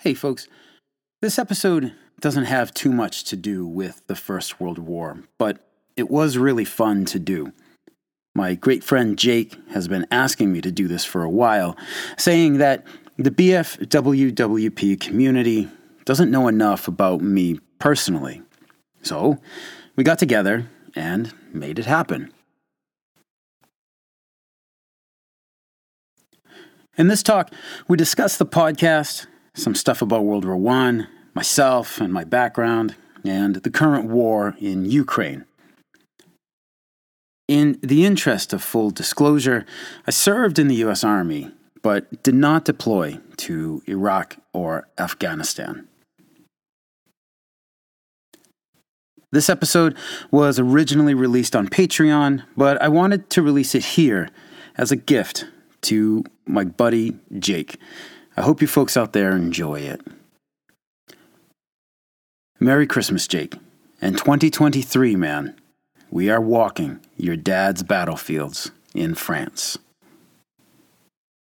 Hey, folks. This episode doesn't have too much to do with the First World War, but it was really fun to do. My great friend Jake has been asking me to do this for a while, saying that the BFWWP community doesn't know enough about me personally. So we got together and made it happen. In this talk, we discuss the podcast, some stuff about World War I, myself and my background, and the current war in Ukraine. In the interest of full disclosure, I served in the US Army, but did not deploy to Iraq or Afghanistan. This episode was originally released on Patreon, but I wanted to release it here as a gift to my buddy Jake. I hope you folks out there enjoy it. Merry Christmas, Jake. And 2023, man, we are walking your dad's battlefields in France.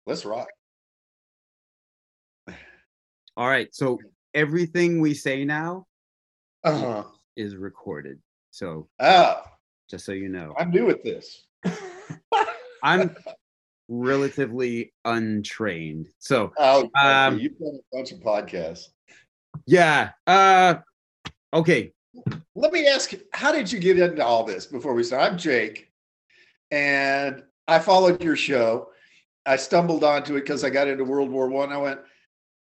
Let's rock. All right. So everything we say now Uh-huh. is recorded. So Oh, just so you know, I'm new at this. I'm relatively untrained. So Oh, Um, you've done a bunch of podcasts. yeah. Uh okay. Let me ask you, how did you get into all this before we start? I'm Jake, and I followed your show. I stumbled onto it because I got into World War One. I. I went,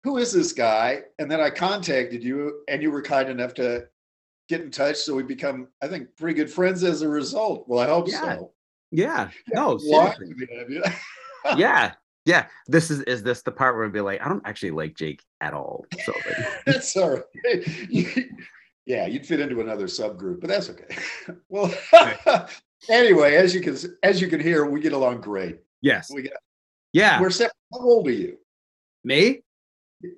who is this guy? And then I contacted you, and you were kind enough to get in touch. So we become, I think, pretty good friends as a result. Well, I hope Yeah. so. Yeah. No, seriously. yeah. Yeah. This is is this the part where I'd be like, I don't actually like Jake at all. So like, That's all right. yeah, you'd fit into another subgroup, but that's okay. well, anyway, as you can as you can hear, we get along great. yes. We got Yeah. we're separate. How old are you? Me?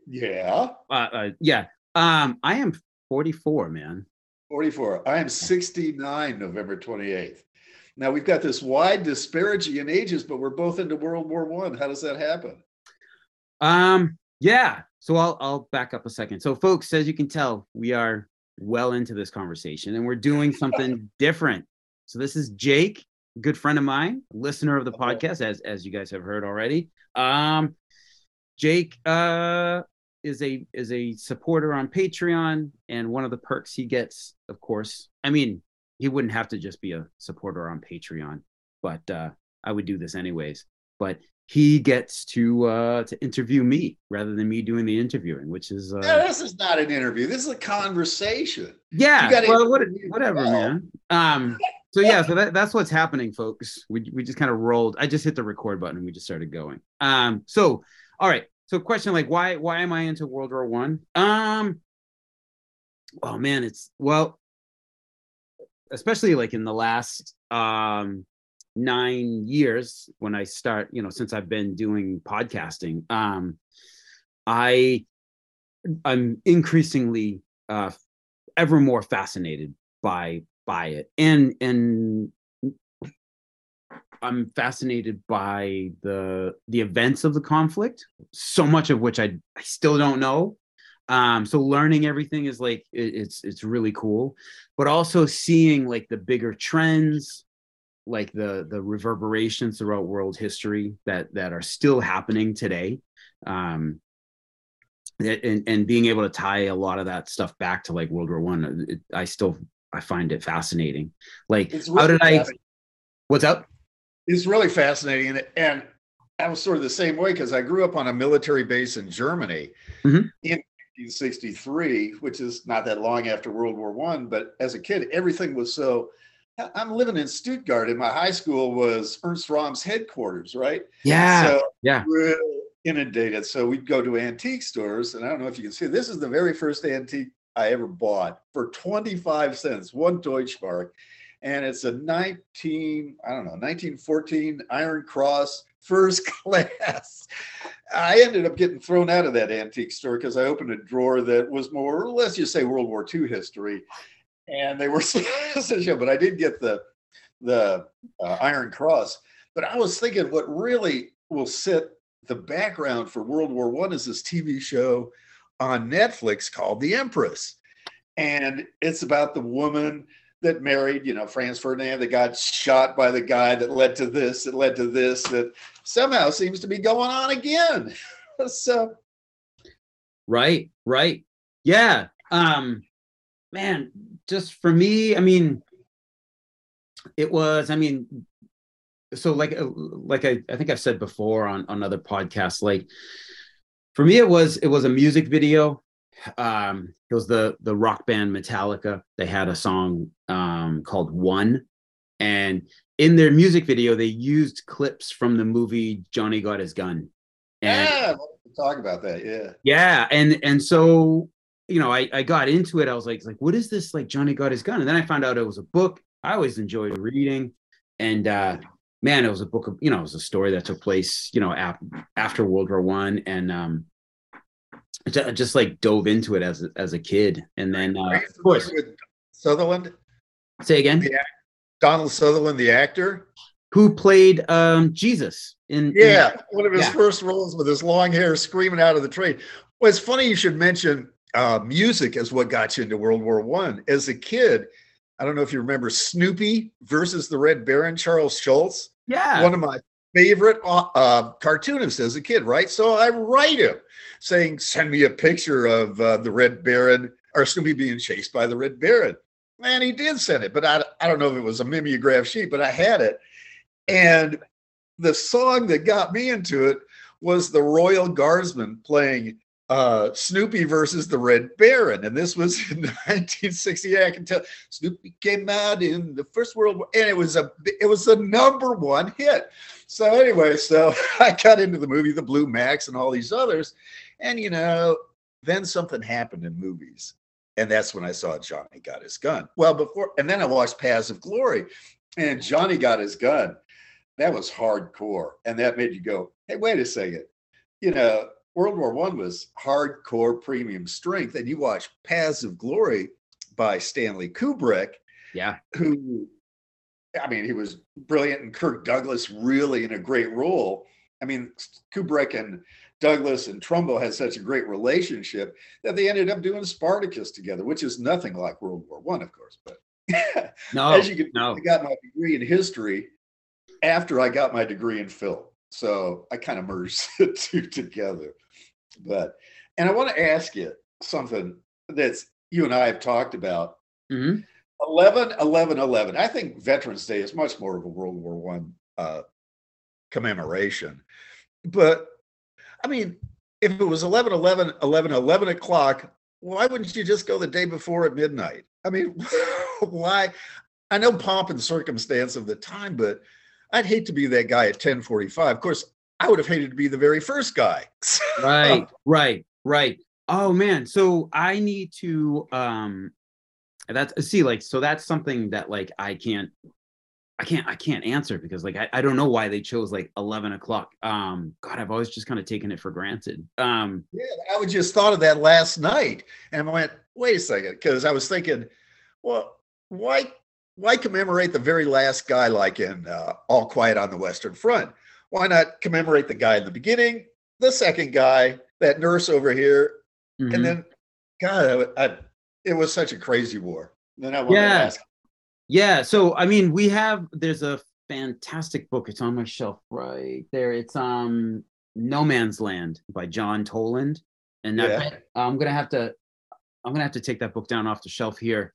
Yeah, Uh, uh yeah. Um I am 44, man. 44. I am 69, November 28th. Now we've got this wide disparity in ages, but we're both into World War One. How does that happen? Um, yeah. So I'll I'll back up a second. So, folks, as you can tell, we are well into this conversation, and we're doing something different. So this is Jake, a good friend of mine, listener of the podcast, as as you guys have heard already. Um, Jake uh is a is a supporter on Patreon, and one of the perks he gets, of course, I mean, he wouldn't have to just be a supporter on Patreon, but uh, I would do this anyways. But he gets to uh to interview me rather than me doing the interviewing, which is uh Yeah, this is not an interview. This is a conversation. yeah, gotta well, what, whatever, well. man. Um, so yeah, so that, that's what's happening, folks. We we just kind of rolled. I just hit the record button and we just started going. Um, so all right. So question like why why am I into World War One? Um, oh man, it's well, especially like in the last um nine years when I start, you know, since I've been doing podcasting, um, I I'm increasingly uh ever more fascinated by by it. And and i'm fascinated by the the events of the conflict so much of which i i still don't know um so learning everything is like it, it's it's really cool but also seeing like the bigger trends like the the reverberations throughout world history that that are still happening today um and and being able to tie a lot of that stuff back to like World War One, it- I still I find it fascinating. Like, It's how did I? What's up? It's really fascinating. And, and I was sort of the same way because I grew up on a military base in Germany Mhm. in 1963, which is not that long after World War One. But as a kid, everything was so I'm living in Stuttgart, and my high school was Ernst Röhm's headquarters, right? Yeah. So yeah. real inundated. So we'd go to antique stores, and I don't know if you can see. This is the very first antique I ever bought for 25 cents, one Deutschmark, and it's a 19, I don't know, 1914 Iron Cross first class. I ended up getting thrown out of that antique store because I opened a drawer that was more, let's just say, World War II history, and they were but I did get the the uh, Iron Cross. But I was thinking, what really will set the background for World War One is this TV show on Netflix called The Empress, and it's about the woman that married, you know, Franz Ferdinand that got shot by the guy that led to this, that led to this, that somehow seems to be going on again. so, right, right, yeah. Um, man, just for me, I mean, it was, I mean, so like, uh, like I, I think I've said before on, on other podcasts, like for me, it was, it was a music video. Um, it was the, the rock band Metallica. They had a song, um, called One and in their music video, they used clips from the movie Johnny Got His Gun. And, yeah, talk about that. Yeah. Yeah. And, and so you know, I, I got into it. I was like, like, what is this? Like Johnny got his gun. And then I found out it was a book. I always enjoyed reading. And uh man, it was a book of, you know, it was a story that took place, you know, ap- after World War One. And um I just like dove into it as a, as a kid. And then uh, of course Sutherland. Say again. Donald Sutherland, the actor. Who played um Jesus in Yeah, in, one of his yeah. first roles with his long hair screaming out of the train. Well, it's funny you should mention uh, music is what got you into World War One. As a kid, I don't know if you remember Snoopy versus the Red Baron, Charles Schulz. Yeah, one of my favorite uh, uh, cartoonists as a kid, right? So I write him saying, "Send me a picture of uh, the Red Baron or Snoopy being chased by the Red Baron." And he did send it, but I, I don't know if it was a mimeograph sheet, but I had it. And the song that got me into it was the Royal Guardsmen playing uh, Snoopy versus the Red Baron, and this was in 1968. I can tell Snoopy came out in the First World War, and it was a it was a number one hit. So anyway, so I got into the movie The Blue Max and all these others, and you know, then something happened in movies, and that's when I saw Johnny got his gun. Well, before and then I watched Paths of Glory, and Johnny got his gun. That was hardcore, and that made you go, "Hey, wait a second, you know." World War One was hardcore premium strength, and you watch Paths of Glory by Stanley Kubrick. Yeah, who, I mean, he was brilliant, and Kirk Douglas really in a great role. I mean, Kubrick and Douglas and Trumbo had such a great relationship that they ended up doing Spartacus together, which is nothing like World War One, of course. But no, as you can, no. I got my degree in history after I got my degree in film, so I kind of merged the two together. But and I want to ask you something that's you and I have talked about. Mm-hmm. 11, 11, 11. I think Veterans Day is much more of a World War One uh, commemoration. But I mean, if it was 11, 11, 11, 11 o'clock, why wouldn't you just go the day before at midnight? I mean, why? I know pomp and circumstance of the time, but I'd hate to be that guy at 1045. Of course, I would have hated to be the very first guy. right, right, right. Oh man, so I need to um that's see like so that's something that like I can't I can't I can't answer because like I, I don't know why they chose like 11 o'clock. Um God, I've always just kind of taken it for granted. Um yeah, I was just thought of that last night and I went, wait a second, because I was thinking, well, why why commemorate the very last guy like in uh, All Quiet on the Western Front? why not commemorate the guy in the beginning, the second guy, that nurse over here, mm-hmm. and then, God, I, I, it was such a crazy war. then I yeah. Ask, yeah. So I mean, we have there's a fantastic book. It's on my shelf right there. It's um No Man's Land by John Toland, and yeah. I'm gonna have to I'm gonna have to take that book down off the shelf here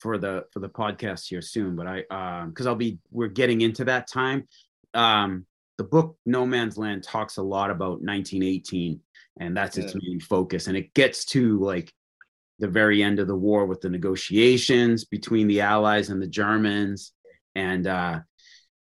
for the for the podcast here soon. But I um because I'll be we're getting into that time. Um, the book No Man's Land talks a lot about 1918, and that's its yeah. main focus. And it gets to like the very end of the war with the negotiations between the Allies and the Germans. and uh,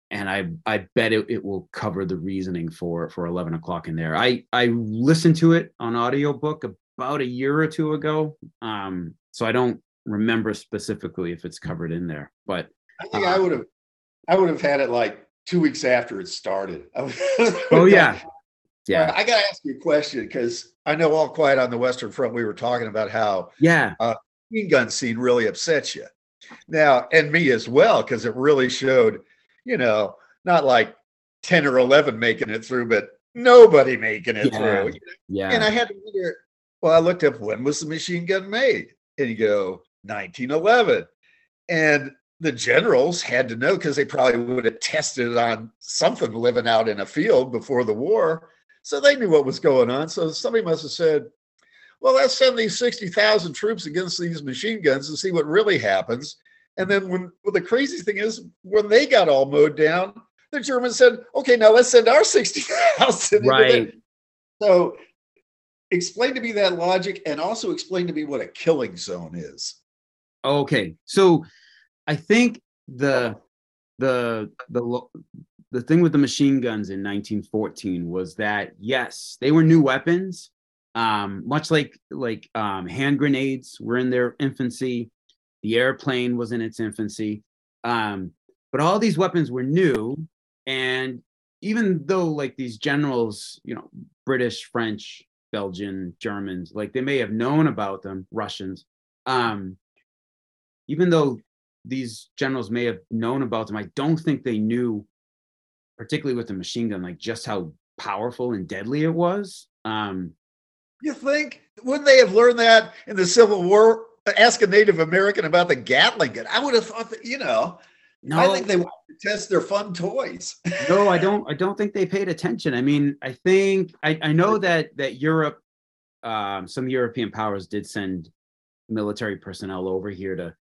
and I I bet it, it will cover the reasoning for for eleven o'clock in there. I I listened to it on audiobook about a year or two ago, um, so I don't remember specifically if it's covered in there, but I think uh, I would have I would have had it like two weeks after it started. oh yeah, yeah. I got to ask you a question because I know all quiet on the Western Front. We were talking about how yeah, uh, machine gun scene really upsets you now, and me as well because it really showed, you know, not like ten or eleven making it through, but nobody making it yeah. through. Yeah, and I had to wonder. Well, I looked up when was the machine gun made, and you go 1911, and the generals had to know because they probably would have tested it on something living out in a field before the war. So they knew what was going on. So somebody must have said, well, let's send these 60,000 troops against these machine guns and see what really happens. And then when well, the crazy thing is, when they got all mowed down, the Germans said, okay, now let's send our 60,000. Right. So explain to me that logic and also explain to me what a killing zone is. Okay. So I think the the the the thing with the machine guns in 1914 was that yes, they were new weapons, um, much like like um, hand grenades were in their infancy, the airplane was in its infancy, um, but all these weapons were new, and even though like these generals, you know, British, French, Belgian, Germans, like they may have known about them, Russians, um, even though these generals may have known about them, I don't think they knew particularly with the machine gun, like just how powerful and deadly it was. Um, you think wouldn't they have learned that in the Civil War? Ask a Native American about the Gatling gun. I would have thought that you know. No, I think they wanted to test their fun toys. no, I don't. I don't think they paid attention. I mean, I think I, I know that that Europe, um, some European powers did send military personnel over here to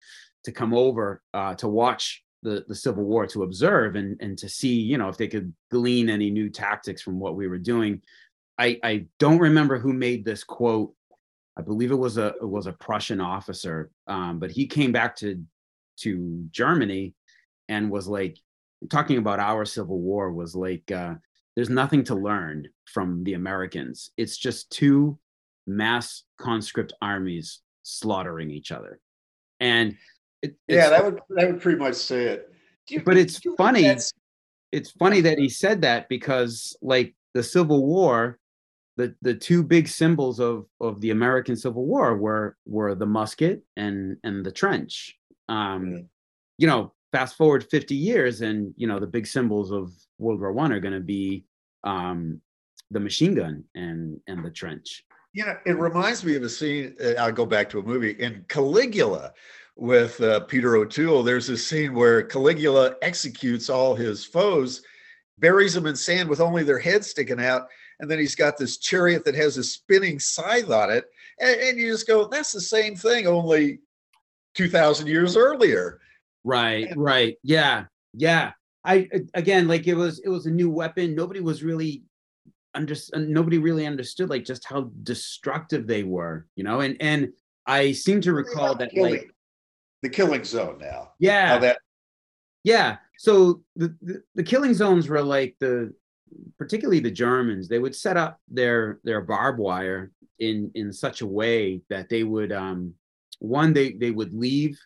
to come over uh, to watch the, the Civil War to observe and, and to see, you know, if they could glean any new tactics from what we were doing. I, I don't remember who made this quote. I believe it was a it was a Prussian officer, um, but he came back to to Germany and was like talking about our Civil War was like uh, there's nothing to learn from the Americans. It's just two mass conscript armies slaughtering each other, and it, yeah, that would that would pretty much say it. You, but it's funny. It's funny that he said that because, like the Civil War, the the two big symbols of of the American Civil War were were the musket and and the trench. Um, yeah. You know, fast forward 50 years, and you know the big symbols of World War One are going to be um, the machine gun and and the trench. You know, it reminds me of a scene. Uh, I'll go back to a movie in Caligula, with uh, Peter O'Toole, there's this scene where Caligula executes all his foes, buries them in sand with only their heads sticking out, and then he's got this chariot that has a spinning scythe on it, and, and you just go, "That's the same thing, only two thousand years earlier." Right, right, yeah, yeah. I again, like it was, it was a new weapon. Nobody was really under, nobody really understood like just how destructive they were, you know, and and I seem to recall that like the killing zone now. Yeah. How that yeah. So the, the, the killing zones were like the particularly the Germans, they would set up their their barbed wire in in such a way that they would um one they they would leave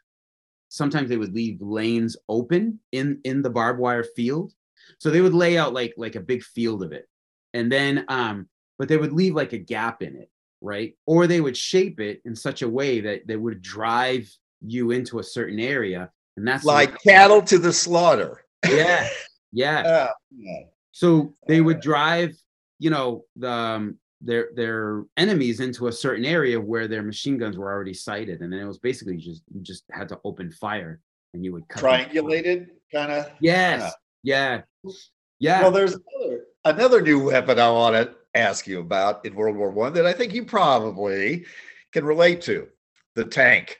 sometimes they would leave lanes open in in the barbed wire field so they would lay out like like a big field of it and then um but they would leave like a gap in it right or they would shape it in such a way that they would drive you into a certain area and that's like cattle to the slaughter. Yeah yeah. Uh, yeah. so they would drive you know the um, their their enemies into a certain area where their machine guns were already sighted and then it was basically just you just had to open fire and you would triangulated kind of yes yeah. yeah. Well there's another another new weapon i want to ask you about in world war one that i think you probably can relate to the tank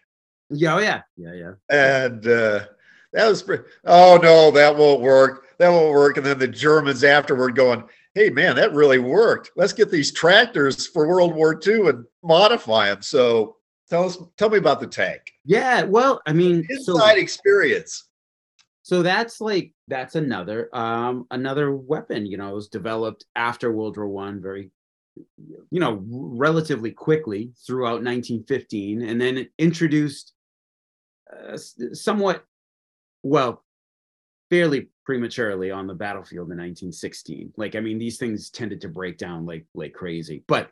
yeah, oh yeah, yeah, yeah. And uh, that was pretty. Oh no, that won't work. That won't work. And then the Germans afterward going, "Hey man, that really worked. Let's get these tractors for World War II and modify them." So tell us, tell me about the tank. Yeah, well, I mean, inside so, experience. so that's like that's another um another weapon you know it was developed after world war one very you know relatively quickly throughout 1915 and then introduced uh, somewhat well fairly prematurely on the battlefield in 1916 like i mean these things tended to break down like like crazy but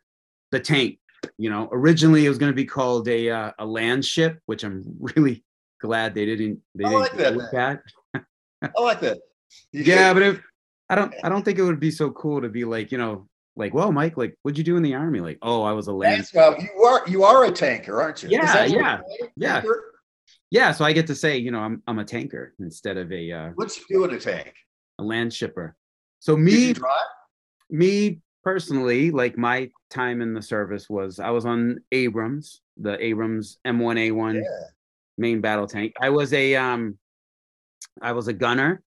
the tank you know originally it was going to be called a uh, a land ship which i'm really glad they didn't they I didn't like that. go with that I like that. You yeah should- but if i don't i don't think it would be so cool to be like you know like well mike like what'd you do in the army like oh i was a land well, you are you are a tanker, aren't you? Yeah, yeah, yeah. tanker? Yeah so i get to say you know i'm, I'm a tanker instead of a uh, What's you do in a tank? a land shipper so me drive? me personally like my time in the service was i was on abrams the abrams m1a1 Yeah. main battle tank i was a um i was a gunner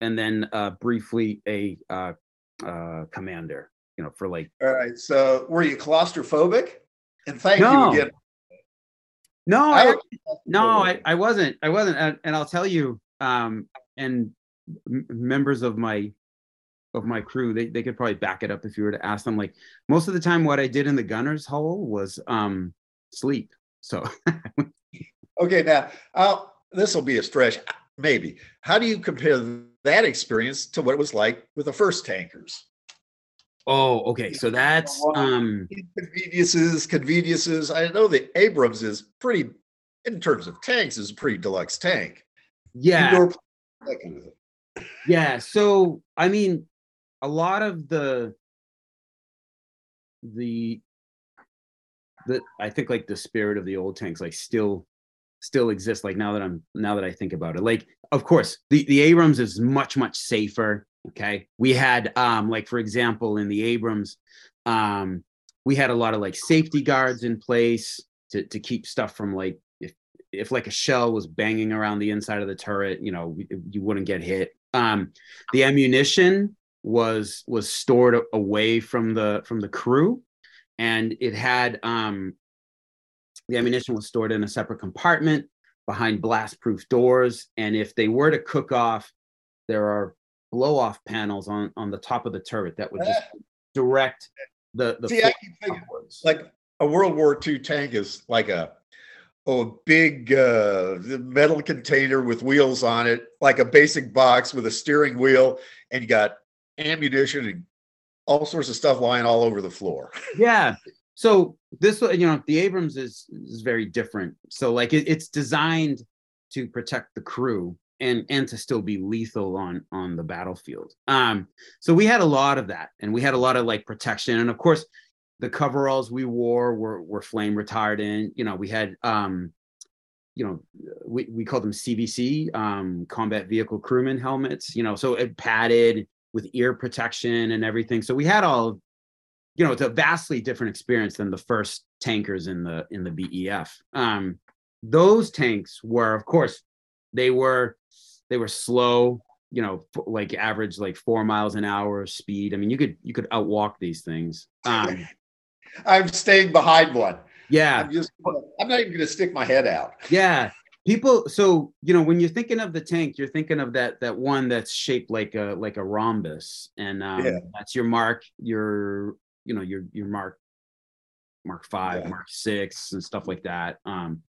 and then uh briefly a uh uh commander you know for like All right. So were you claustrophobic? And thank No. you again. No I no. I, I wasn't i wasn't and, and i'll tell you um and m- members of my of my crew they, they could probably back it up if you were to ask them like most of the time what i did in the gunner's hole was um sleep so Okay, now uh, this will be a stretch, maybe. How do you compare that experience to what it was like with the first tankers? Oh okay so that's um Conveniences, conveniences. I know the Abrams is pretty, in terms of tanks, is a pretty deluxe tank. yeah Indoor- kind of. Yeah. So I mean, a lot of the the the I think like the spirit of the old tanks like still still exists like now that I'm now that I think about it. Like of course the the Abrams is much much safer, okay? We had um like for example in the Abrams um we had a lot of like safety guards in place to to keep stuff from like if if like a shell was banging around the inside of the turret, you know, you wouldn't get hit. Um, the ammunition was was stored away from the from the crew, and it had um, the ammunition was stored in a separate compartment behind blast-proof doors. And if they were to cook off, there are blow-off panels on on the top of the turret that would just direct the the See, I keep thinking like a World War II tank is like a oh a big uh, metal container with wheels on it, like a basic box with a steering wheel, and you got ammunition and all sorts of stuff lying all over the floor. yeah. So this you know the abrams is is very different. So like it, it's designed to protect the crew and and to still be lethal on on the battlefield. Um so we had a lot of that and we had a lot of like protection. And of course the coveralls we wore were were flame retardant. You know we had um you know we, we called them cvc um combat vehicle crewman helmets you know so it padded with ear protection and everything. So we had all you know it's a vastly different experience than the first tankers in the in the BEF. Um, those tanks were, of course, they were they were slow. You know, like average like four miles an hour speed. I mean, you could you could outwalk these things. Um, I'm staying behind one. yeah, I'm just I'm not even gonna stick my head out. yeah. People, so you know, when you're thinking of the tank, you're thinking of that that one that's shaped like a like a rhombus, and um, Yeah. that's your mark, your you know your your mark Mark Five, Yeah. Mark Six, and stuff like that. Um,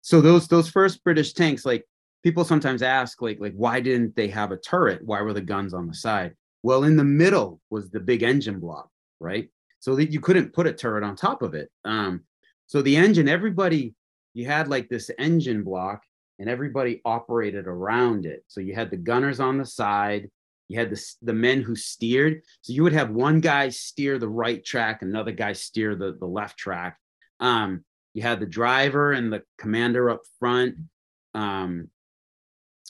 so those those first British tanks, like people sometimes ask, like like why didn't they have a turret? Why were the guns on the side? Well, in the middle was the big engine block, right? So that you couldn't put a turret on top of it. Um, so the engine, everybody, you had like this engine block, and everybody operated around it. So you had the gunners on the side, you had the the men who steered. So you would have one guy steer the right track, another guy steer the the left track. Um, you had the driver and the commander up front, um,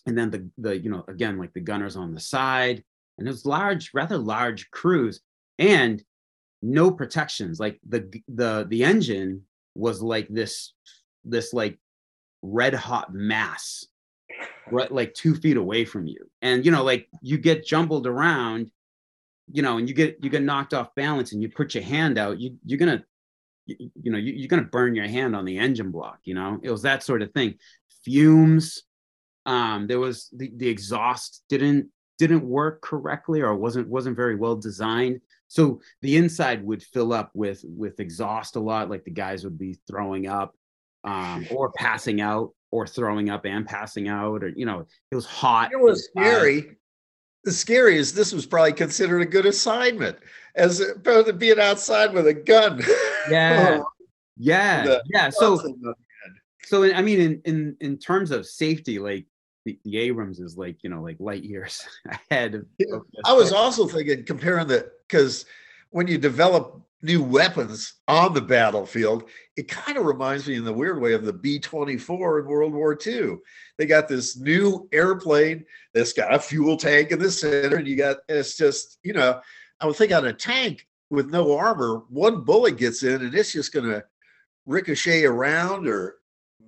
and then the the you know again like the gunners on the side, and it was large, rather large crews, and no protections. Like the the the engine was like this this like red hot mass right like two feet away from you. And you know like you get jumbled around you know and you get you get knocked off balance and you put your hand out you you're gonna you, you know you, you're gonna burn your hand on the engine block you know? It was that sort of thing. Fumes Um, there was the, the exhaust didn't didn't work correctly or wasn't wasn't very well designed. So the inside would fill up with with exhaust a lot, like the guys would be throwing up um, or passing out or throwing up and passing out, or you know, it was hot. It was scary. The scary is this was probably considered a good assignment as opposed to being outside with a gun. Yeah. yeah. yeah. So so I mean in in in terms of safety, like the, the Abrams is like, you know, like light years ahead of, yeah. I was also thinking comparing the because when you develop new weapons on the battlefield, it kind of reminds me in the weird way of the B 24 in World War II. They got this new airplane that's got a fuel tank in the center, and you got it's just, you know, I would think on a tank with no armor, one bullet gets in and it's just going to ricochet around, or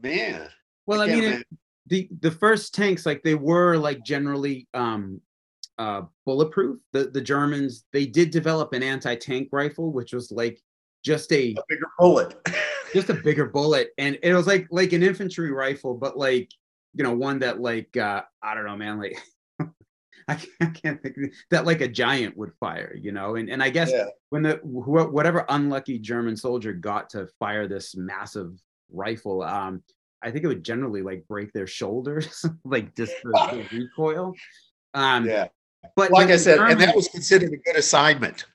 man. Well, I, I mean, it, the the first tanks like they were like generally um uh, bulletproof. The the Germans they did develop an anti tank rifle, which was like just a, a bigger bullet, just a bigger bullet, and it was like like an infantry rifle, but like you know one that like uh, I don't know, man, like. I can't, I can't, think that like a giant would fire, you know, and and I guess yeah. when the wh- whatever unlucky German soldier got to fire this massive rifle, um, I think it would generally like break their shoulders, like just the, the recoil. Um, yeah. But like I said, Germans, and that was considered a good assignment.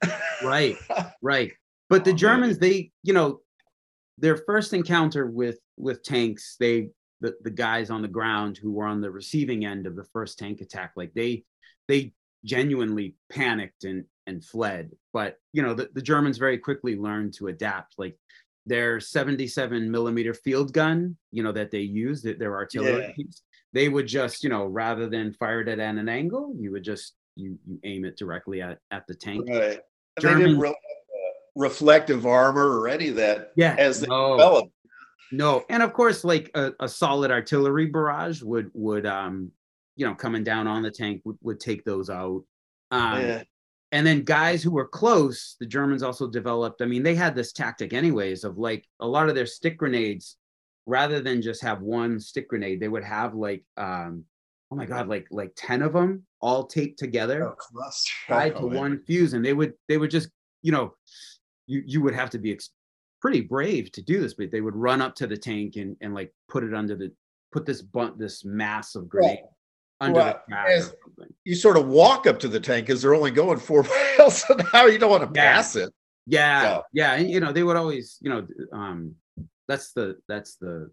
right, right. But the oh, Germans, they, you know, their first encounter with with tanks, they the, the guys on the ground who were on the receiving end of the first tank attack, like they they genuinely panicked and and fled. But you know, the, the Germans very quickly learned to adapt. Like their 77 millimeter field gun, you know, that they used, their artillery yeah. piece, they would just, you know, rather than fire it at an angle, you would just you you aim it directly at at the tank. Right. And German, they didn't really reflective armor or any of that yeah, as they no, developed. No, and of course, like a, a solid artillery barrage would would um you know coming down on the tank would, would take those out. Um, yeah. And then guys who were close, the Germans also developed. I mean, they had this tactic, anyways, of like a lot of their stick grenades, rather than just have one stick grenade, they would have like um oh my god, like like 10 of them all taped together, oh, tied to one fuse. And they would they would just, you know, you you would have to be ex- pretty brave to do this, but they would run up to the tank and and like put it under the put this bunt this mass of grenade under well, the You sort of walk up to the tank because they're only going four miles an hour. You don't want to yeah. pass it. Yeah, so. yeah, and you know they would always, you know, um, that's the that's the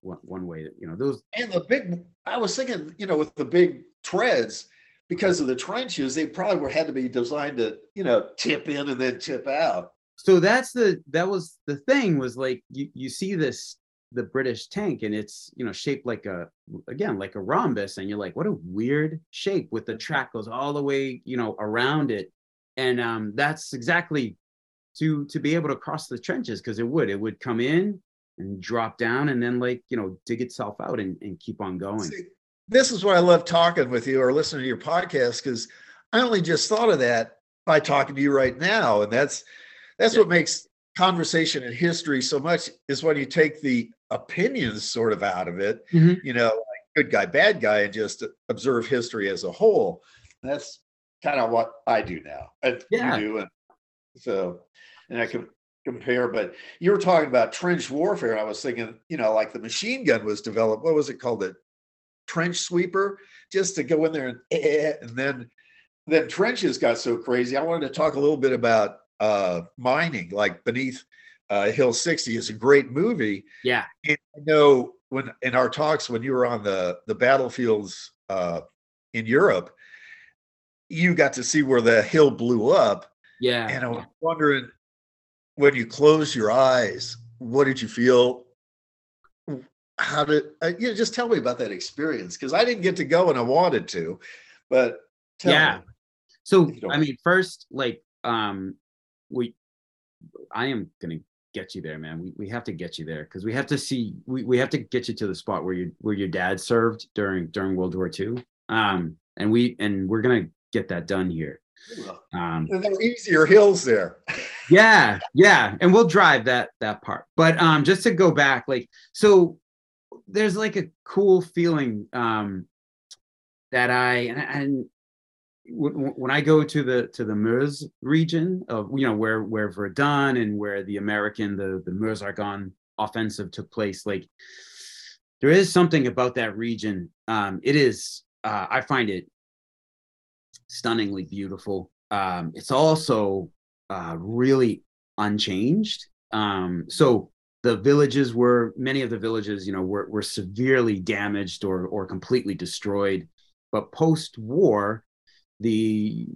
one, one way that you know those and the big i was thinking you know with the big treads because of the trenches they probably were had to be designed to you know tip in and then tip out so that's the that was the thing was like you you see this the british tank and it's you know shaped like a again like a rhombus and you're like what a weird shape with the track goes all the way you know around it. And um that's exactly to to be able to cross the trenches because it would it would come in and drop down and then like you know dig itself out and, and keep on going. See, this is why i love talking with you or listening to your podcast because i only just thought of that by talking to you right now and that's that's yeah. what makes conversation and history so much is when you take the opinions sort of out of it mm-hmm. you know like good guy bad guy and just observe history as a whole that's kind of what i do now and yeah. you do and so and i can compare, but you were talking about trench warfare. I was thinking, you know, like the machine gun was developed. What was it called? The trench sweeper, just to go in there and eh, and then then trenches got so crazy. I wanted to talk a little bit about uh, mining, like beneath uh, Hill 60 is a great movie. Yeah. And I know when in our talks when you were on the the battlefields uh, in Europe, you got to see where the hill blew up. Yeah. And I was wondering, when you close your eyes, what did you feel? How did uh, you know, just tell me about that experience? Because I didn't get to go and I wanted to, but yeah. Me. So I mean, first, like, um, we, I am gonna get you there, man. We we have to get you there because we have to see we, we have to get you to the spot where you where your dad served during during World War II. Um, and we and we're gonna get that done here. Um, and there are easier hills there. yeah, yeah, and we'll drive that that part. But um, just to go back, like so, there's like a cool feeling um, that I and, and when I go to the to the Meuse region of you know where where Verdun and where the American the the Meuse-Argonne offensive took place, like there is something about that region. Um, it is uh, I find it stunningly beautiful. Um, it's also uh, really unchanged. Um, so the villages were many of the villages, you know, were were severely damaged or or completely destroyed. But post war, the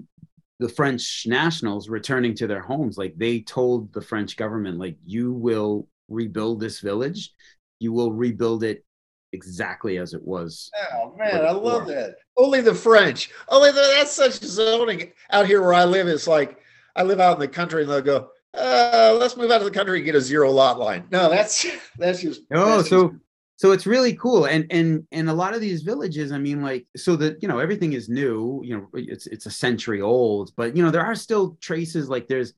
the French nationals returning to their homes, like they told the French government, like you will rebuild this village, you will rebuild it exactly as it was. Oh man, I love that. Only the French. Only the, that's such zoning out here where I live. It's like I live out in the country, and they'll go, uh, "Let's move out of the country and get a zero lot line." No, that's that's just. Oh, that's so just, so it's really cool and and and a lot of these villages i mean like so that you know everything is new you know it's it's a century old but you know there are still traces like there's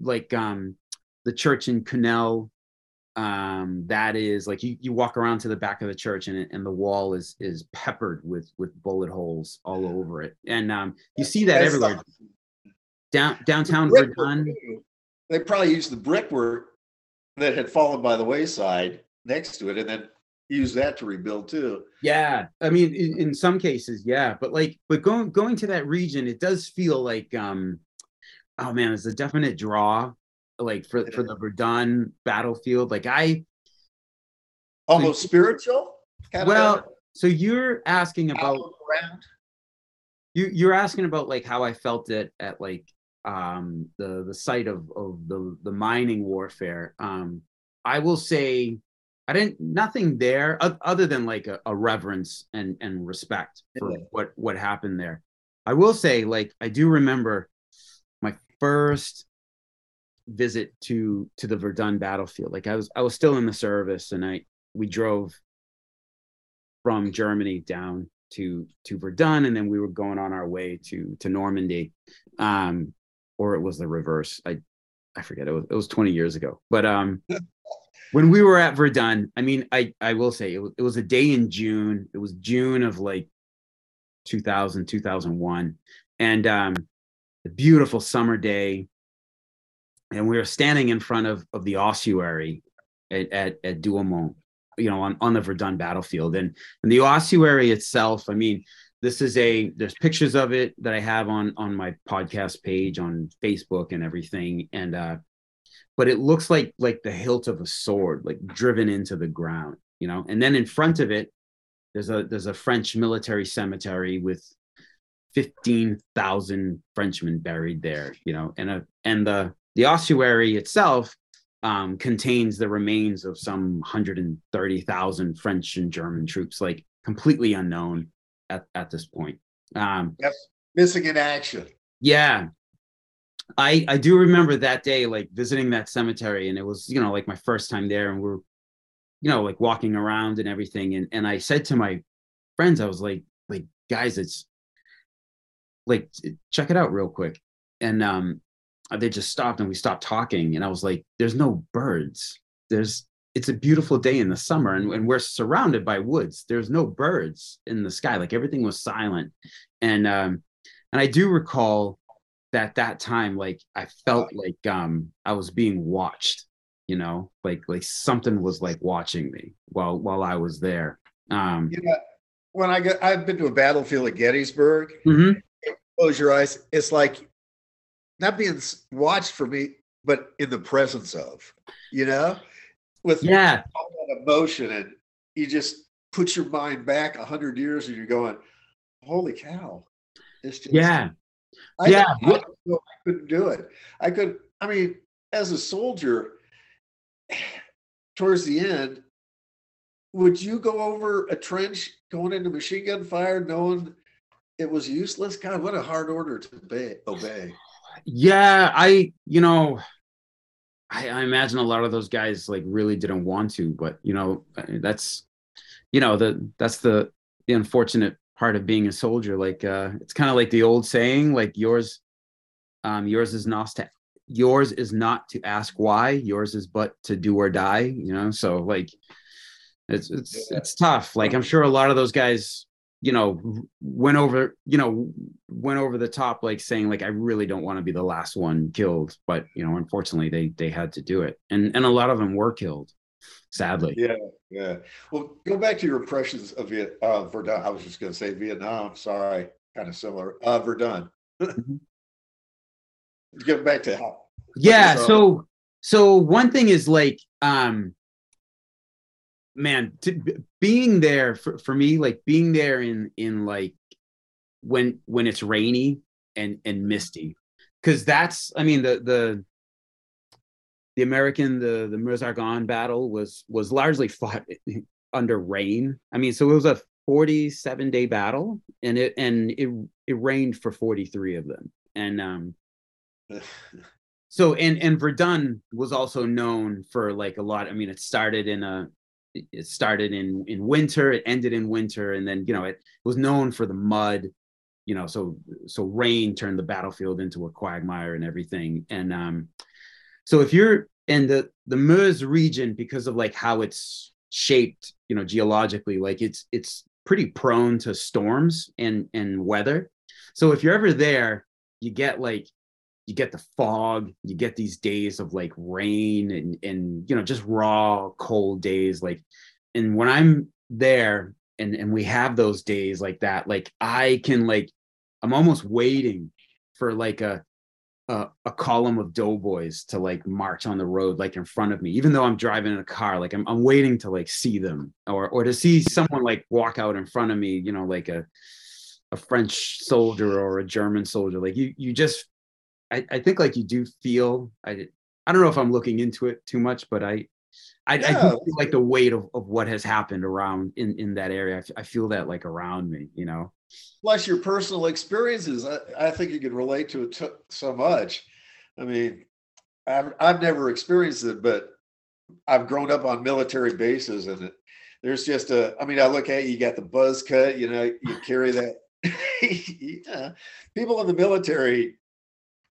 like um the church in Cunel um that is like you, you walk around to the back of the church and and the wall is is peppered with with bullet holes all over it and um you see that that's everywhere down downtown brickwork, Verdun. They probably used the brickwork that had fallen by the wayside next to it, and then use that to rebuild too. Yeah, I mean, in, in some cases, yeah, but like, but going going to that region, it does feel like, um, oh man, it's a definite draw, like for for the Verdun battlefield. Like I, Almost spiritual. Kind of well, so you're asking about around. you you're asking about like how I felt it at like um the the site of of the the mining warfare. Um, I will say I didn't nothing there other than like a, a reverence and and respect for Yeah. what what happened there. I will say like I do remember my first visit to to the Verdun battlefield. Like I was I was still in the service and I we drove from Germany down to to Verdun and then we were going on our way to to Normandy. Um or it was the reverse. I I forget it was it was 20 years ago. But um when we were at Verdun, I mean, I I will say it was, it was a day in June. It was June of like 2000, 2001, and um, a beautiful summer day. And we were standing in front of of the ossuary at at, at Douaumont, you know, on on the Verdun battlefield, and and the ossuary itself. I mean, this is a there's pictures of it that I have on on my podcast page on Facebook and everything, and uh, but it looks like like the hilt of a sword like driven into the ground you know and then in front of it there's a there's a french military cemetery with 15,000 frenchmen buried there you know and a and the the ossuary itself um, contains the remains of some 130,000 French and German troops, like completely unknown at, at this point. Um, Missing in action. yeah i i do remember that day like visiting that cemetery and it was you know like my first time there and we're you know like walking around and everything and and i said to my friends i was like like guys it's like check it out real quick. And um they just stopped and we stopped talking and i was like there's no birds. There's it's a beautiful day in the summer and, and we're surrounded by woods. There's no birds in the sky. Like everything was silent. And um and i do recall that that time like i felt like um i was being watched you know like like something was like watching me while while i was there um You know, when I get, I've been to a battlefield at Gettysburg. mhm. Close your eyes. It's like not being watched for me, but in the presence of, you know, with yeah all that emotion, and you just put your mind back a hundred years, and you're going, "Holy cow!" It's just yeah I, Yeah. I, I couldn't do it. I could. I mean, as a soldier, towards the end, would you go over a trench going into machine gun fire, knowing it was useless? God, what a hard order to obey. obey. yeah i you know I, I imagine a lot of those guys like really didn't want to but you know uh, that's you know the that's the the unfortunate part of being a soldier like uh it's kind of like the old saying like yours um yours is not to yours is not to ask why yours is but to do or die you know? So like It's it's it's tough. Like I'm sure a lot of those guys, you know, went over, you know, went over the top, like saying like I really don't want to be the last one killed, but you know, unfortunately they they had to do it, and and a lot of them were killed, sadly. Yeah, yeah. Well, go back to your impressions of Viet, uh, Verdun. I was just going to say Vietnam. Sorry, kind of similar. Uh, Verdun. mm-hmm. Get back to how. Yeah. So so one thing is like um man to, being there for, for me like being there in in like when when it's rainy and and misty because that's i mean the the the american the the meuse-argonne battle was was largely fought under rain. I mean so it was a 47 day battle and it and it it rained for 43 of them. And um so and and verdun was also known for like a lot i mean it started in a it started in in winter it ended in winter and then you know it was known for the mud you know so so rain turned the battlefield into a quagmire and everything. And um so if you're in the the meuse region because of like how it's shaped you know geologically like it's it's pretty prone to storms and and weather. So if you're ever there you get like you get the fog you get these days of like rain and and you know just raw cold days like and when i'm there and and we have those days like that like i can like i'm almost waiting for like a a, a column of doughboys to like march on the road like in front of me even though i'm driving in a car like i'm, I'm waiting to like see them or or to see someone like walk out in front of me you know like a a french soldier or a german soldier like you you just I, I think like you do feel I I don't know if I'm looking into it too much, but I I, yeah. I do feel like the weight of, of what has happened around in, in that area. I, feel that like around me, you know. Plus your personal experiences, I, I think you could relate to it t- so much. I mean, I've, I've never experienced it, but I've grown up on military bases and it, there's just a, I mean, I look at you, you got the buzz cut, you know, you carry that. yeah. People in the military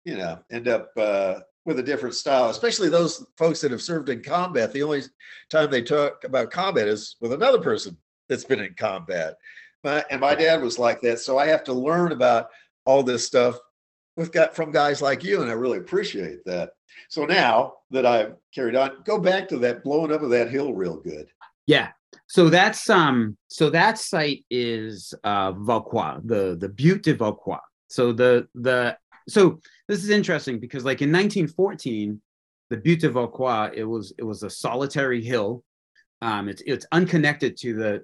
you know, end up uh, with a different style, especially those folks that have served in combat. The only time they talk about combat is with another person that's been in combat. My, and my dad was like that. So I have to learn about all this stuff with got from guys like you, and I really appreciate that. So now that I've carried on, go back to that blowing up of that hill real good. Yeah. So that's um so that site is uh Vauquois, the the Butte de Vauquois. So the the so this is interesting because like in 1914 the butte de vauquois it was it was a solitary hill um it's it's unconnected to the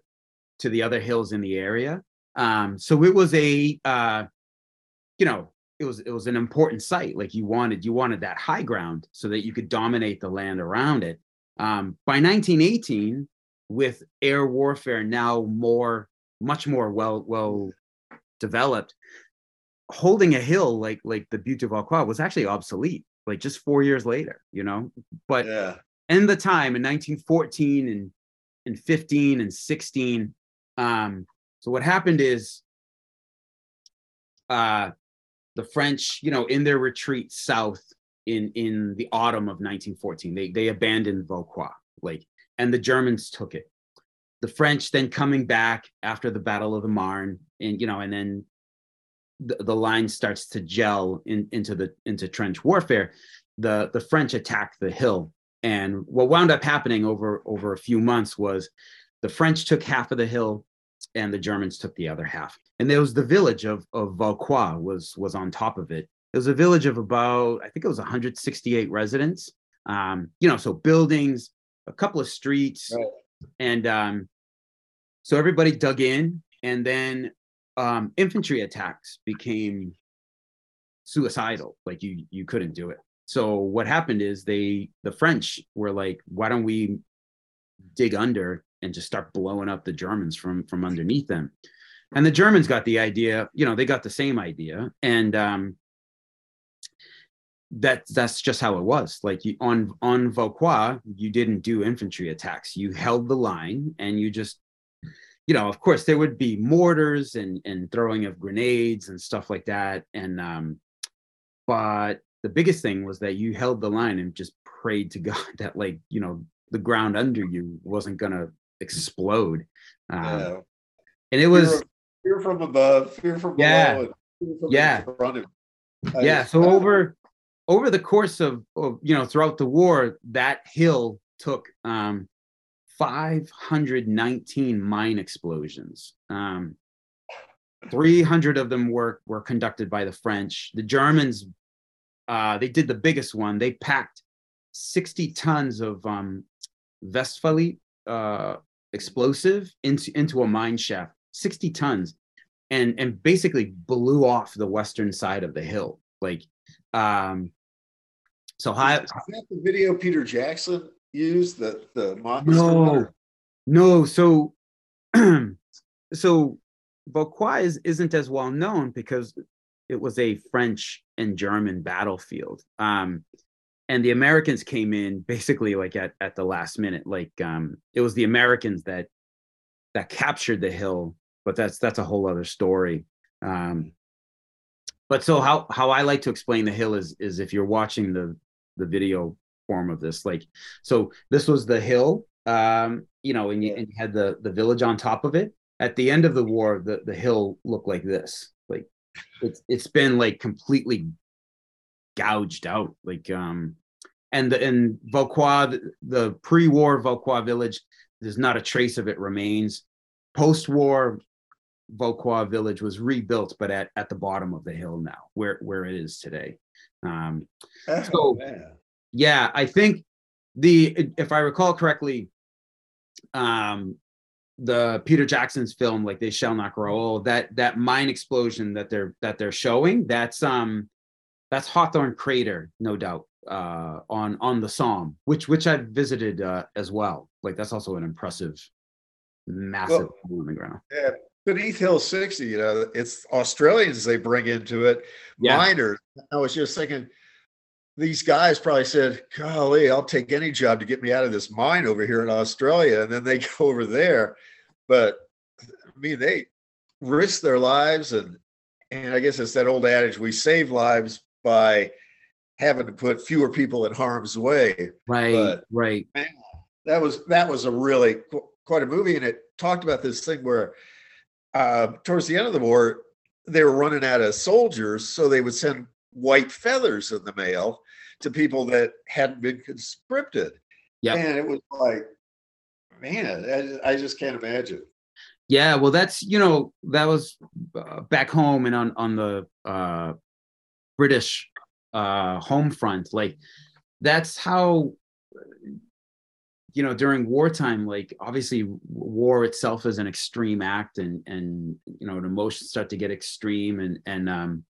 to the other hills in the area um so it was a uh you know it was it was an important site like you wanted you wanted that high ground so that you could dominate the land around it um by 1918 with air warfare now more much more well well developed holding a hill like like the Butte de Vauquois was actually obsolete, like just four years later, you know. But yeah. in the time in 1914 and and 15 and 16, um, so what happened is uh the French, you know, in their retreat south in in the autumn of 1914, they they abandoned Vauquois, like, and the Germans took it. The French then coming back after the Battle of the Marne, and you know, and then the, the line starts to gel in, into the into trench warfare, the the French attacked the hill, and what wound up happening over over a few months was the French took half of the hill, and the Germans took the other half. And there was the village of of Vauquois was was on top of it. It was a village of about I think it was 168 residents. Um, you know, so buildings, a couple of streets, right. and um, so everybody dug in, and then um, infantry attacks became suicidal. Like you you couldn't do it. So what happened is they the French were like, why don't we dig under and just start blowing up the Germans from from underneath them? And the Germans got the idea, you know, they got the same idea, and um, that that's just how it was. Like you, on on Vauquois, you didn't do infantry attacks. You held the line and you just you know, of course, there would be mortars and and throwing of grenades and stuff like that. And um, but the biggest thing was that you held the line and just prayed to God that, like, you know, the ground under you wasn't gonna explode. Um, Yeah. And it was fear, from above, fear from Yeah. below, fear from Yeah. in front of you. I yeah so over over the course of, of you know throughout the war that hill took um 519 mine explosions um 300 of them were were conducted by the french the germans uh they did the biggest one they packed 60 tons of um westphalie uh explosive into into a mine shaft 60 tons and and basically blew off the western side of the hill like um so high Is that the video Peter Jackson used? The the monster. no no so so Vauquois is, isn't as well known because it was a french and german battlefield um and the americans came in basically like at, at the last minute like um it was the americans that that captured the hill but that's that's a whole other story. Um but so how how i like to explain the hill is is if you're watching the the video form of this like so this was the hill um you know and you, and you had the the village on top of it. At the end of the war the the hill looked like this like it's it's been like completely gouged out like um and the and Vauquois the, the pre-war Vauquois village there's not a trace of it remains post-war Vauquois village was rebuilt but at at the bottom of the hill now where where it is today um Oh, So- man. yeah i think the if i recall correctly um the peter jackson's film like they shall not grow old that that mine explosion that they're that they're showing that's um that's hawthorn crater no doubt uh on on the Somme, which which i've visited uh as well like that's also an impressive massive Well- hole in the ground Yeah, beneath Hill 60, you know, it's Australians they bring into it, Yeah. miners. I was just thinking, these guys probably said, Golly, I'll take any job to get me out of this mine over here in Australia. And then they go over there. But I mean, they risk their lives. And, and I guess it's that old adage we save lives by having to put fewer people in harm's way. Right But- right. that was that was a really qu- quite a movie and it talked about this thing where uh towards the end of the war they were running out of soldiers so they would send white feathers in the mail to people that hadn't been conscripted. Yep. and it was like man I, I just can't imagine. Yeah, well, that's you know that was uh, back home and on on the uh, British uh, home front. Like that's how you know during wartime. Like obviously, war itself is an extreme act, and and you know, emotions start to get extreme, and and um,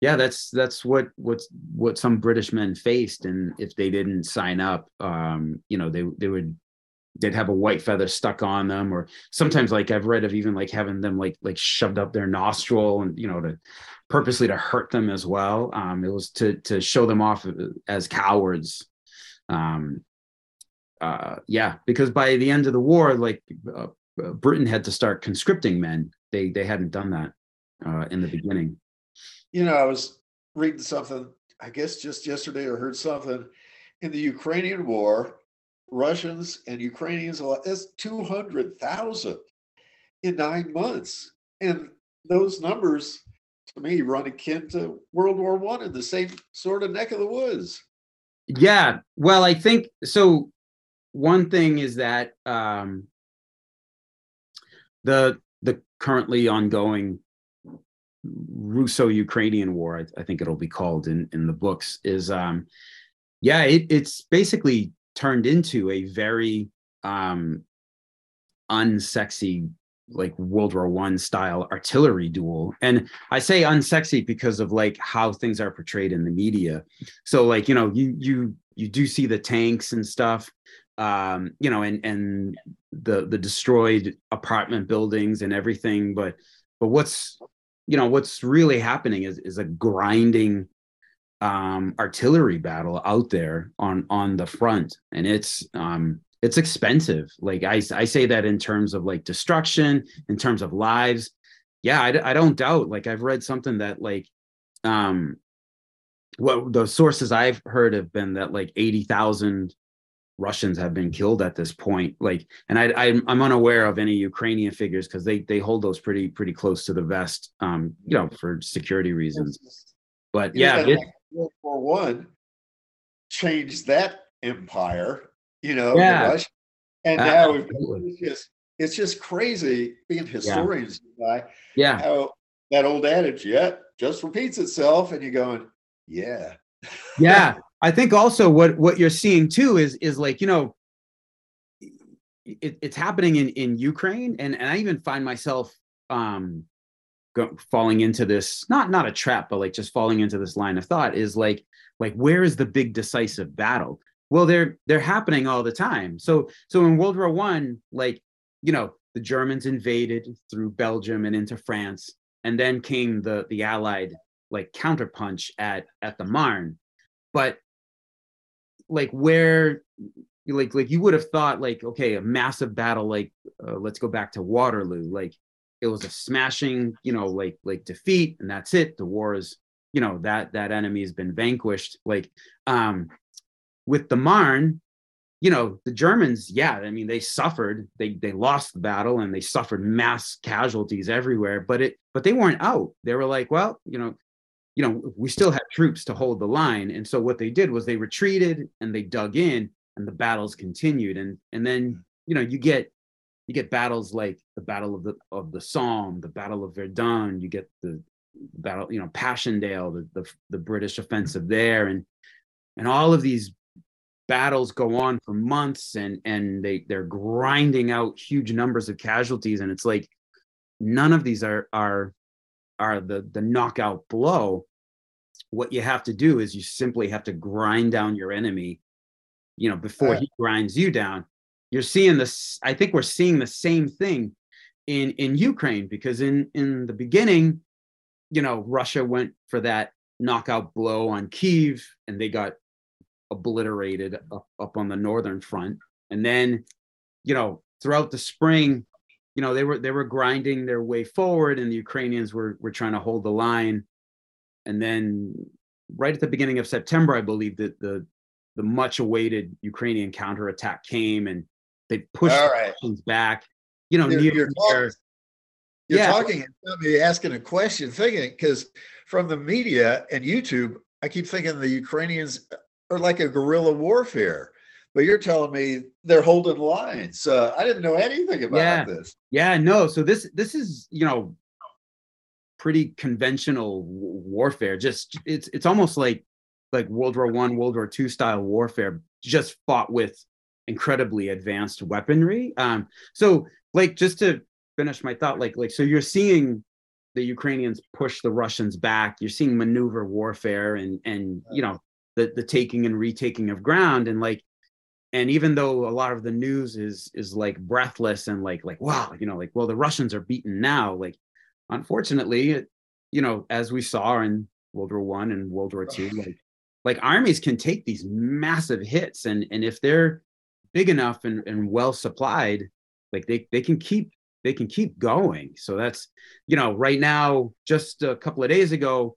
yeah, that's that's what what's what some British men faced, and if they didn't sign up, um, you know, they they would they'd have a white feather stuck on them or sometimes like i've read of even like having them like like shoved up their nostril and you know to purposely to hurt them as well. Um it was to to show them off as cowards. Um uh yeah because by the end of the war like uh, uh, britain had to start conscripting men. They they hadn't done that uh in the beginning. You know i was reading something i guess just yesterday or heard something. In the ukrainian war russians and ukrainians that's 200000 in nine months and those numbers to me run akin to world war one in the same sort of neck of the woods Yeah, well, I think so. One thing is that um, the the currently ongoing Russo-Ukrainian war, I, I think it'll be called in in the books, is um, yeah, it, it's basically turned into a very um, unsexy like World War One style artillery duel. And I say unsexy because of like how things are portrayed in the media. So like, you know, you you you do see the tanks and stuff, um, you know, and and the the destroyed apartment buildings and everything, but but what's you know what's really happening is is a grinding um artillery battle out there on on the front. And it's um it's expensive. Like i i say that in terms of like destruction in terms of lives. Yeah i, I don't doubt. Like i've read something that like um what the sources i've heard have been that like 80,000 Russians have been killed at this point. Like, and I, I I'm unaware of any Ukrainian figures because they they hold those pretty pretty close to the vest, um, you know, for security reasons. But yeah, it, World War One changed that empire, you know, yeah. and uh, now it's just it's just crazy being historians, yeah. yeah. How that old adage, yeah, just repeats itself, and you're going, yeah, yeah. I think also what what you're seeing too is is like you know it, it's happening in in Ukraine and and I even find myself um go, falling into this not not a trap but like just falling into this line of thought is like like where is the big decisive battle? Well they're they're happening all the time. So so in world war 1 like you know the germans invaded through belgium and into france and then came the the allied like counterpunch at at the marne. But like where like like you would have thought like okay a massive battle like uh, let's go back to waterloo like it was a smashing you know like like defeat and that's it. The war is you know that that enemy has been vanquished. Like um with the marne you know the germans yeah i mean they suffered. They they lost the battle and they suffered mass casualties everywhere but it but they weren't out. They were like well you know you know, we still had troops to hold the line. And so what they did was they retreated and they dug in and the battles continued. And and then, you know, you get you get battles like the Battle of the of the Somme, the Battle of Verdun, you get the battle, you know, Passchendaele, the, the, the British offensive there, and and all of these battles go on for months and and they they're grinding out huge numbers of casualties. And it's like none of these are are are the the knockout blow what you have to do is you simply have to grind down your enemy you know before uh, he grinds you down you're seeing this i think we're seeing the same thing in in ukraine because in in the beginning you know russia went for that knockout blow on kiev and they got obliterated up, up on the northern front. And then you know throughout the spring you know they were they were grinding their way forward and the ukrainians were were trying to hold the line. And then right at the beginning of september i believe that the the much awaited ukrainian counterattack came and they pushed All right. the back you know you're, you're talking, you're yeah. talking and me asking a question thinking because from the media and youtube i keep thinking the ukrainians are like a guerrilla warfare but you're telling me they're holding lines. Uh, I didn't know anything about yeah. this. Yeah, no. So this this is you know pretty conventional warfare. Just it's it's almost like like World War One, World War Two style warfare, just fought with incredibly advanced weaponry. Um, so like just to finish my thought, like like so you're seeing the Ukrainians push the Russians back. You're seeing maneuver warfare and and you know the the taking and retaking of ground and like and even though a lot of the news is is like breathless and like like wow you know like well the russians are beaten now like unfortunately you know as we saw in world war one and world war two like like armies can take these massive hits and and if they're big enough and, and well supplied like they they can keep they can keep going so that's you know right now just a couple of days ago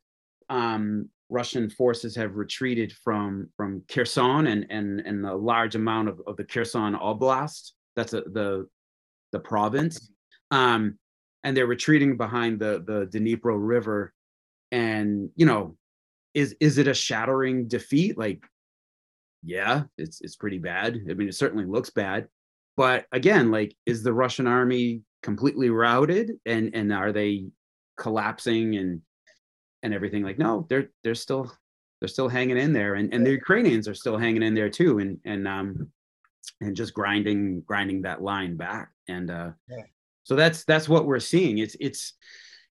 um Russian forces have retreated from from Kherson and and and a large amount of, of the Kherson Oblast. That's a, the the province, um, and they're retreating behind the the Dnipro River. And you know, is is it a shattering defeat? Like, yeah, it's it's pretty bad. I mean, it certainly looks bad. But again, like, is the Russian army completely routed? And and are they collapsing and and everything like no they're they're still they're still hanging in there and and the ukrainians are still hanging in there too and and um and just grinding grinding that line back and uh yeah. so that's that's what we're seeing it's it's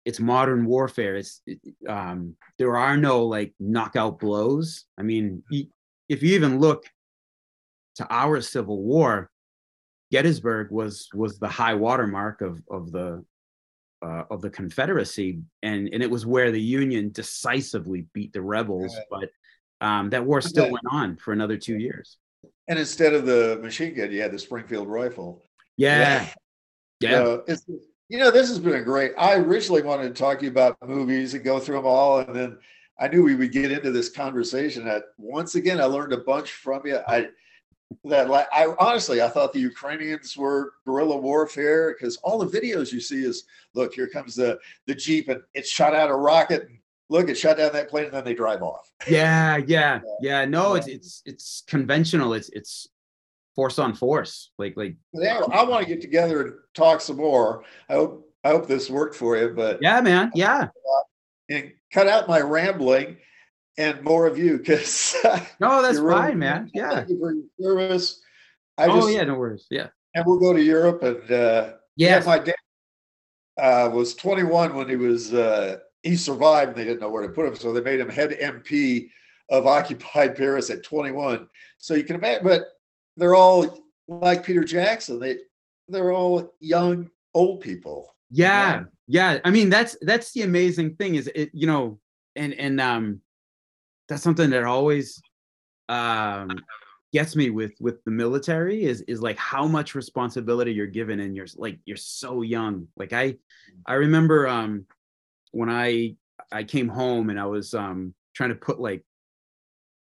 it's modern warfare it's um there are no like knockout blows i mean if you even look to our civil war gettysburg was was the high watermark of of the uh, of the Confederacy, and and it was where the Union decisively beat the rebels. But um, that war still went on for another two years. And instead of the machine gun, you had the Springfield rifle. Yeah, yeah. yeah. You, know, you know, this has been a great. I originally wanted to talk to you about movies and go through them all, and then I knew we would get into this conversation. That once again, I learned a bunch from you. I that like I honestly I thought the Ukrainians were guerrilla warfare because all the videos you see is look here comes the the jeep and it shot out a rocket and look it shot down that plane and then they drive off. Yeah, yeah, yeah. No, it's it's it's conventional. It's it's force on force. Like like. Yeah, I want to get together and talk some more. I hope I hope this worked for you. But yeah, man, yeah. And cut out my rambling and more of you because no, that's fine, really, man. Yeah. Thank you for your service. I oh just, yeah, no worries. Yeah. And we'll go to Europe and uh yes. yeah, my dad uh was 21 when he was uh he survived and they didn't know where to put him. So they made him head MP of occupied Paris at 21. So you can imagine, but they're all like Peter Jackson. They they're all young, old people. Yeah. Yeah. I mean, that's that's the amazing thing is it, you know, and and um that's something that always um, gets me with with the military is is like how much responsibility you're given and you're like you're so young like i i remember um when i i came home and i was um trying to put like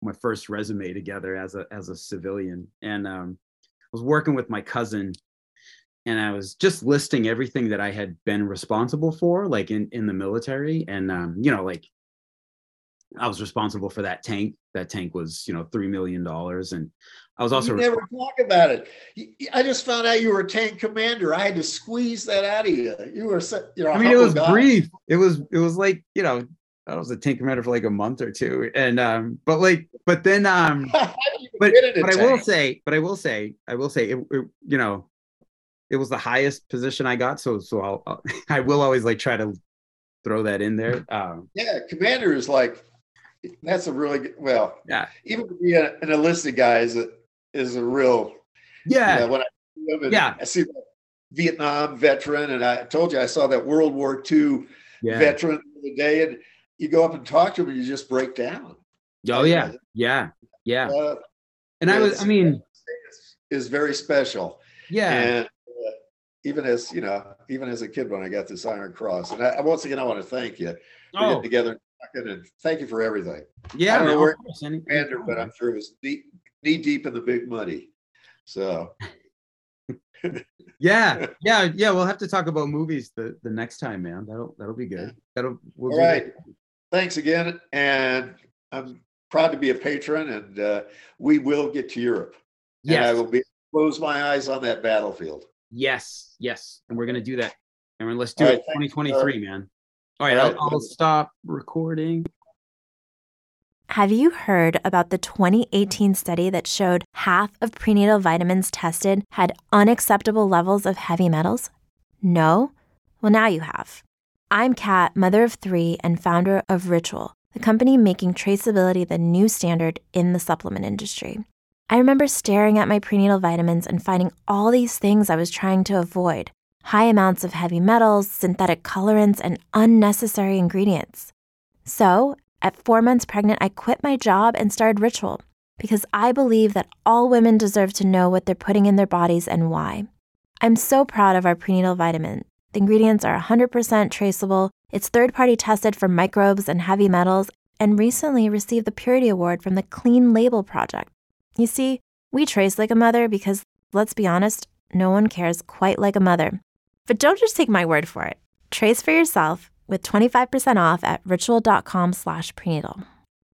my first resume together as a as a civilian and um i was working with my cousin and i was just listing everything that i had been responsible for like in in the military and um you know like I was responsible for that tank. That tank was, you know, three million dollars, and I was also you never talk about it. I just found out you were a tank commander. I had to squeeze that out of you. You were, you know, I mean, it was guy. brief. It was, it was like, you know, I was a tank commander for like a month or two, and um, but like, but then um, but but I will say, but I will say, I will say, it, it, you know, it was the highest position I got, so so I'll, I'll I will always like try to throw that in there. Um, yeah, commander is like that's a really good, well, yeah. Even to be a, an enlisted guy is a is a real yeah. You know, when I yeah, I see that Vietnam veteran, and I told you I saw that World War II yeah. veteran the day, and you go up and talk to him, and you just break down. Oh yeah, yeah, yeah. Uh, and I was, I mean, is very special. Yeah. And uh, even as you know, even as a kid when I got this Iron Cross, and I, once again I want to thank you for oh. getting together and thank you for everything. Yeah, I don't know where commander, but I'm sure it was deep, knee deep in the big muddy. So. yeah, yeah, yeah. We'll have to talk about movies the, the next time, man. That'll that'll be good. That'll we'll All right. That. Thanks again, and I'm proud to be a patron, and uh, we will get to Europe. Yes. And I will be close my eyes on that battlefield. Yes, yes, and we're gonna do that. And let's do All it. Right, uh, 2023, man. All right, I'll, I'll stop recording. Have you heard about the 2018 study that showed half of prenatal vitamins tested had unacceptable levels of heavy metals? No? Well, now you have. I'm Kat, mother of three and founder of Ritual, the company making traceability the new standard in the supplement industry. I remember staring at my prenatal vitamins and finding all these things I was trying to avoid high amounts of heavy metals, synthetic colorants, and unnecessary ingredients. So, at four months pregnant, I quit my job and started Ritual because I believe that all women deserve to know what they're putting in their bodies and why. I'm so proud of our prenatal vitamin. The ingredients are 100% traceable, it's third party tested for microbes and heavy metals, and recently received the Purity Award from the Clean Label Project. You see, we trace like a mother because, let's be honest, no one cares quite like a mother. But don't just take my word for it. Trace for yourself with 25% off at ritual.com slash prenatal.